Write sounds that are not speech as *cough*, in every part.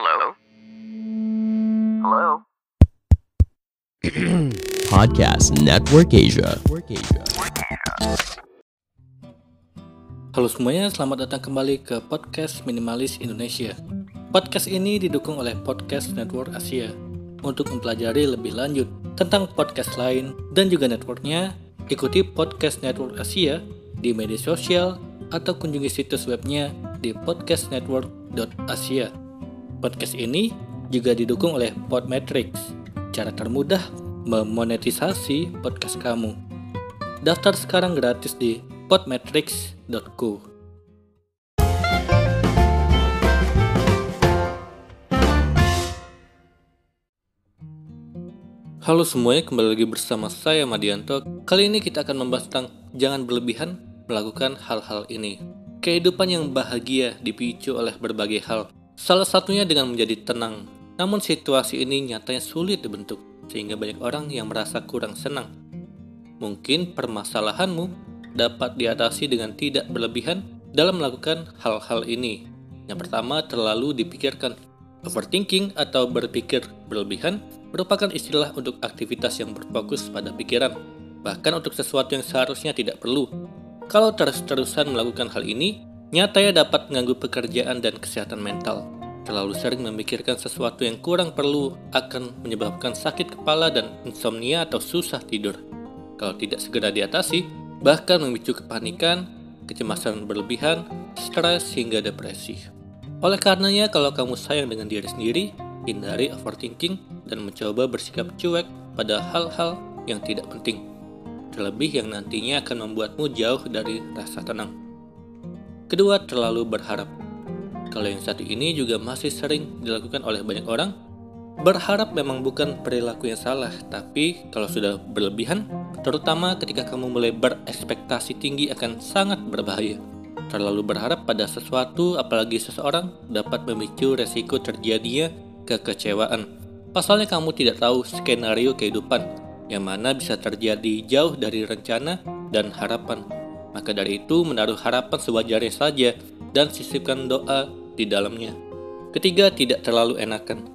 Hello? Hello? *clears throat* Podcast Network Asia. Halo semuanya, selamat datang kembali ke Podcast Minimalis Indonesia. Podcast ini didukung oleh Podcast Network Asia. Untuk mempelajari lebih lanjut tentang podcast lain dan juga networknya, ikuti Podcast Network Asia di media sosial atau kunjungi situs webnya di podcastnetwork.asia. Podcast ini juga didukung oleh Podmetrics, cara termudah memonetisasi podcast kamu. Daftar sekarang gratis di podmetrics.co. Halo semuanya, kembali lagi bersama saya Madianto. Kali ini kita akan membahas tentang jangan berlebihan melakukan hal-hal ini. Kehidupan yang bahagia dipicu oleh berbagai hal, salah satunya dengan menjadi tenang. Namun situasi ini nyatanya sulit dibentuk, sehingga banyak orang yang merasa kurang senang. Mungkin permasalahanmu dapat diatasi dengan tidak berlebihan dalam melakukan hal-hal ini. Yang pertama, terlalu dipikirkan. Overthinking atau berpikir berlebihan merupakan istilah untuk aktivitas yang berfokus pada pikiran, bahkan untuk sesuatu yang seharusnya tidak perlu. Kalau terus-terusan melakukan hal ini, nyatanya dapat mengganggu pekerjaan dan kesehatan mental. Terlalu sering memikirkan sesuatu yang kurang perlu akan menyebabkan sakit kepala dan insomnia atau susah tidur. Kalau tidak segera diatasi, bahkan memicu kepanikan, kecemasan berlebihan, stres hingga depresi. Oleh karenanya, kalau kamu sayang dengan diri sendiri, hindari overthinking dan mencoba bersikap cuek pada hal-hal yang tidak penting. Terlebih yang nantinya akan membuatmu jauh dari rasa tenang. Kedua, terlalu berharap. Kalau yang satu ini juga masih sering dilakukan oleh banyak orang, berharap memang bukan perilaku yang salah, tapi kalau sudah berlebihan, terutama ketika kamu mulai berekspektasi tinggi akan sangat berbahaya. Terlalu berharap pada sesuatu, apalagi seseorang, dapat memicu resiko terjadinya kekecewaan. Pasalnya kamu tidak tahu skenario kehidupan, yang mana bisa terjadi jauh dari rencana dan harapan. Maka dari itu, menaruh harapan sewajarnya saja dan sisipkan doa di dalamnya. Ketiga, tidak terlalu enakan.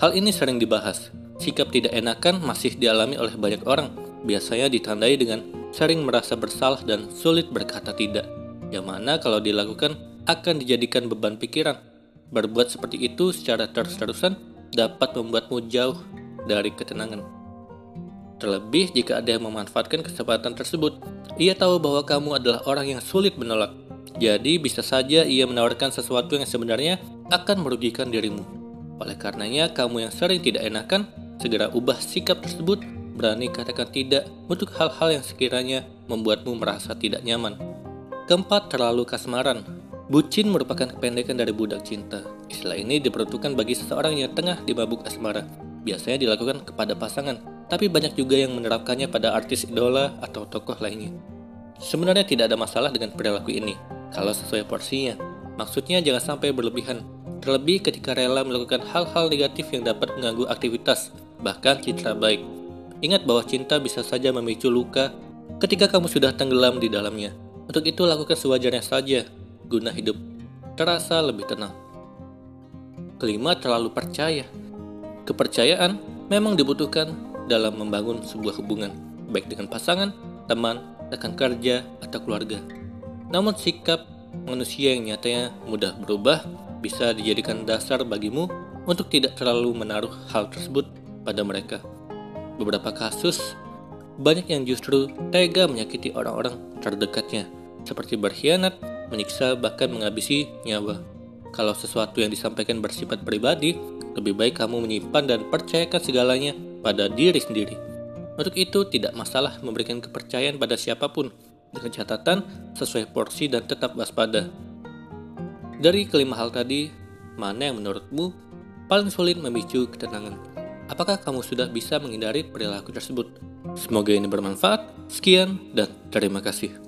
Hal ini sering dibahas. Sikap tidak enakan masih dialami oleh banyak orang, biasanya ditandai dengan sering merasa bersalah dan sulit berkata tidak yang mana kalau dilakukan akan dijadikan beban pikiran. Berbuat seperti itu secara terus-terusan dapat membuatmu jauh dari ketenangan. Terlebih jika ada yang memanfaatkan kesempatan tersebut, ia tahu bahwa kamu adalah orang yang sulit menolak. Jadi bisa saja ia menawarkan sesuatu yang sebenarnya akan merugikan dirimu. Oleh karenanya, kamu yang sering tidak enakan, segera ubah sikap tersebut, berani katakan tidak untuk hal-hal yang sekiranya membuatmu merasa tidak nyaman. Keempat, terlalu kasmaran. Bucin merupakan kependekan dari budak cinta. Istilah ini diperuntukkan bagi seseorang yang tengah dimabuk asmara. Biasanya dilakukan kepada pasangan, tapi banyak juga yang menerapkannya pada artis idola atau tokoh lainnya. Sebenarnya tidak ada masalah dengan perilaku ini, kalau sesuai porsinya. Maksudnya jangan sampai berlebihan, terlebih ketika rela melakukan hal-hal negatif yang dapat mengganggu aktivitas, bahkan citra baik. Ingat bahwa cinta bisa saja memicu luka ketika kamu sudah tenggelam di dalamnya. Untuk itu lakukan sewajarnya saja, guna hidup terasa lebih tenang. Kelima, terlalu percaya. Kepercayaan memang dibutuhkan dalam membangun sebuah hubungan, baik dengan pasangan, teman, rekan kerja, atau keluarga. Namun sikap manusia yang nyatanya mudah berubah bisa dijadikan dasar bagimu untuk tidak terlalu menaruh hal tersebut pada mereka. Beberapa kasus banyak yang justru tega menyakiti orang-orang terdekatnya seperti berkhianat, menyiksa, bahkan menghabisi nyawa. Kalau sesuatu yang disampaikan bersifat pribadi, lebih baik kamu menyimpan dan percayakan segalanya pada diri sendiri. Untuk itu, tidak masalah memberikan kepercayaan pada siapa pun, dengan catatan sesuai porsi dan tetap waspada. Dari kelima hal tadi, mana yang menurutmu paling sulit memicu ketenangan? Apakah kamu sudah bisa menghindari perilaku tersebut? Semoga ini bermanfaat. Sekian, dan terima kasih.